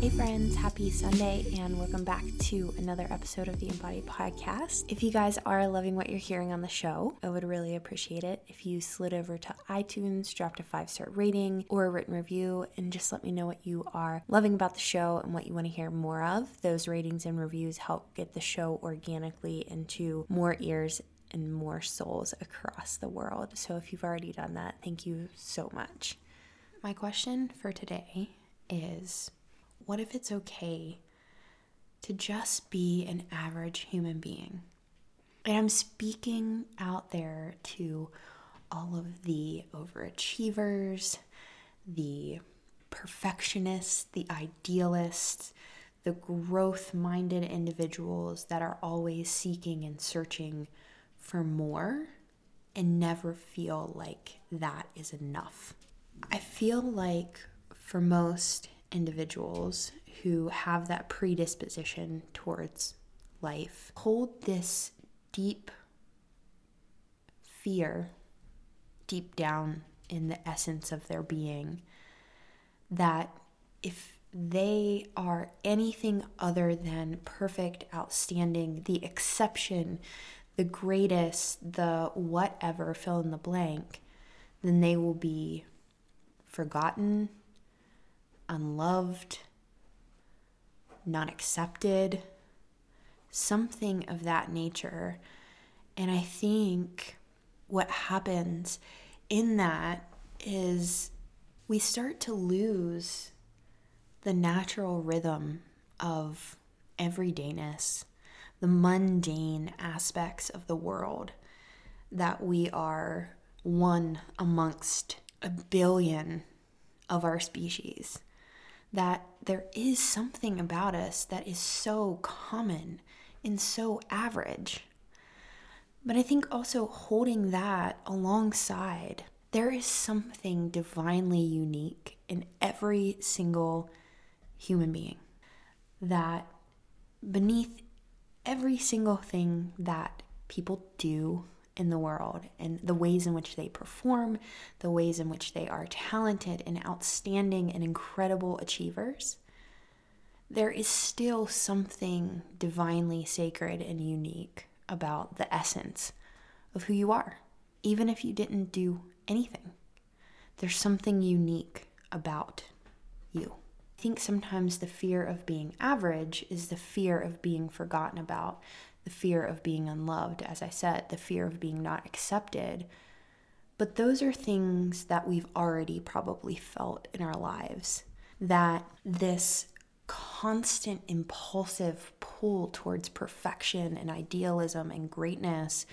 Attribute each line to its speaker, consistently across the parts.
Speaker 1: Hey, friends, happy Sunday, and welcome back to another episode of the Embodied Podcast. If you guys are loving what you're hearing on the show, I would really appreciate it if you slid over to iTunes, dropped a five star rating or a written review, and just let me know what you are loving about the show and what you want to hear more of. Those ratings and reviews help get the show organically into more ears and more souls across the world. So if you've already done that, thank you so much. My question for today is what if it's okay to just be an average human being? And I'm speaking out there to all of the overachievers, the perfectionists, the idealists, the growth minded individuals that are always seeking and searching for more and never feel like that is enough. I feel like for most individuals who have that predisposition towards life hold this deep fear deep down in the essence of their being that if they are anything other than perfect, outstanding, the exception, the greatest, the whatever, fill in the blank, then they will be forgotten, unloved, not accepted, something of that nature. And I think what happens in that is we start to lose the natural rhythm of everydayness, the mundane aspects of the world that we are one amongst a billion of our species. That there is something about us that is so common and so average. But I think also holding that alongside, there is something divinely unique in every single human being. That beneath every single thing that people do in the world and the ways in which they perform, the ways in which they are talented and outstanding and incredible achievers, there is still something divinely sacred and unique about the essence of who you are, even if you didn't do anything. There's something unique about you. I think sometimes the fear of being average is the fear of being forgotten about, the fear of being unloved, as I said, the fear of being not accepted. But those are things that we've already probably felt in our lives. That this constant impulsive pull towards perfection and idealism and greatness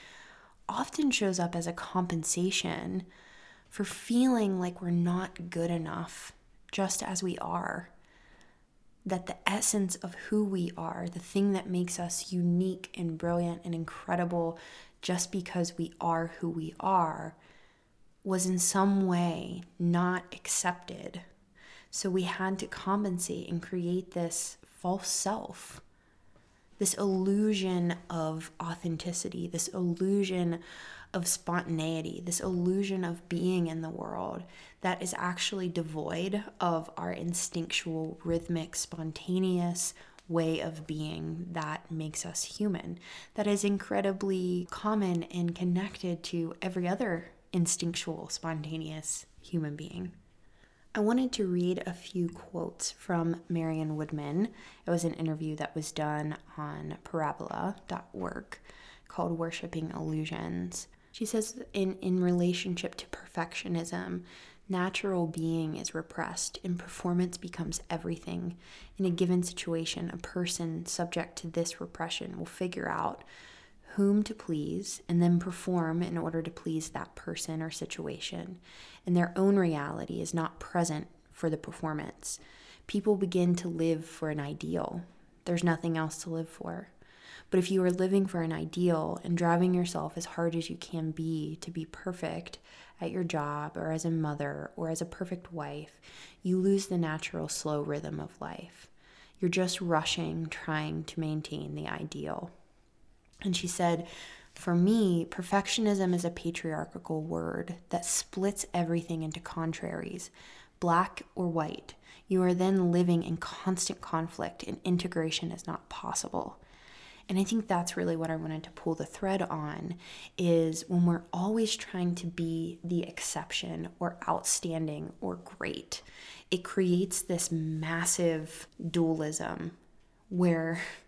Speaker 1: often shows up as a compensation for feeling like we're not good enough just as we are that the essence of who we are, the thing that makes us unique and brilliant and incredible just because we are who we are, was in some way not accepted. So we had to compensate and create this false self, this illusion of authenticity, this illusion of spontaneity, this illusion of being in the world that is actually devoid of our instinctual, rhythmic, spontaneous way of being that makes us human, that is incredibly common and connected to every other instinctual, spontaneous human being. I wanted to read a few quotes from Marion Woodman. It was an interview that was done on parabola.org called Worshipping Illusions. She says in, in relationship to perfectionism, natural being is repressed and performance becomes everything. In a given situation, a person subject to this repression will figure out whom to please and then perform in order to please that person or situation. And their own reality is not present for the performance. People begin to live for an ideal. There's nothing else to live for. But if you are living for an ideal and driving yourself as hard as you can be to be perfect at your job or as a mother or as a perfect wife, you lose the natural slow rhythm of life. You're just rushing, trying to maintain the ideal. And she said, for me, perfectionism is a patriarchal word that splits everything into contraries, black or white. You are then living in constant conflict, and integration is not possible. And I think that's really what I wanted to pull the thread on is when we're always trying to be the exception or outstanding or great, it creates this massive dualism where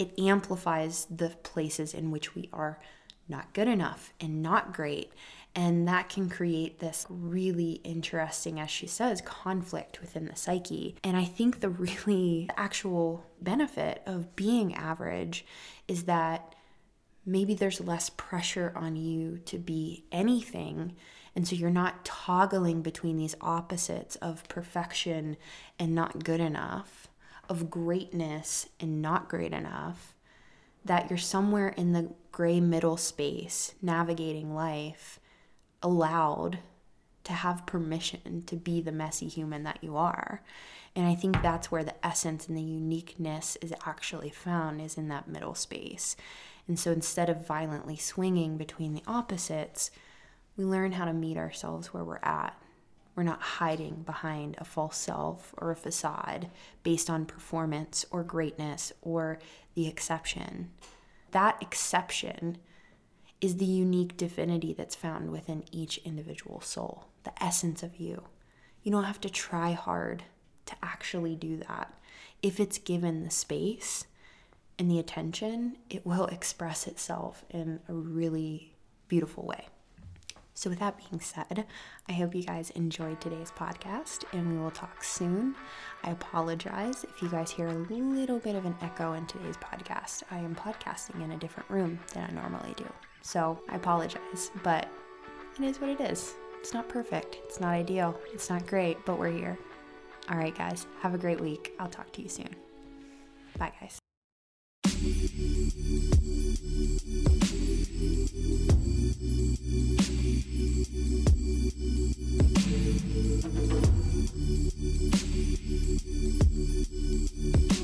Speaker 1: it amplifies the places in which we are not good enough and not great. And that can create this really interesting, as she says, conflict within the psyche. And I think the really actual benefit of being average is that maybe there's less pressure on you to be anything. And so you're not toggling between these opposites of perfection and not good enough, of greatness and not great enough that you're somewhere in the gray middle space navigating life, allowed to have permission to be the messy human that you are. And I think that's where the essence and the uniqueness is actually found is in that middle space. And so instead of violently swinging between the opposites, we learn how to meet ourselves where we're at we're not hiding behind a false self or a facade based on performance or greatness or the exception. That exception is the unique divinity that's found within each individual soul, the essence of you. You don't have to try hard to actually do that. If it's given the space and the attention, it will express itself in a really beautiful way. So, with that being said, I hope you guys enjoyed today's podcast and we will talk soon. I apologize if you guys hear a little bit of an echo in today's podcast. I am podcasting in a different room than I normally do. So, I apologize, but it is what it is. It's not perfect, it's not ideal, it's not great, but we're here. All right, guys, have a great week. I'll talk to you soon. Bye, guys. Thank you.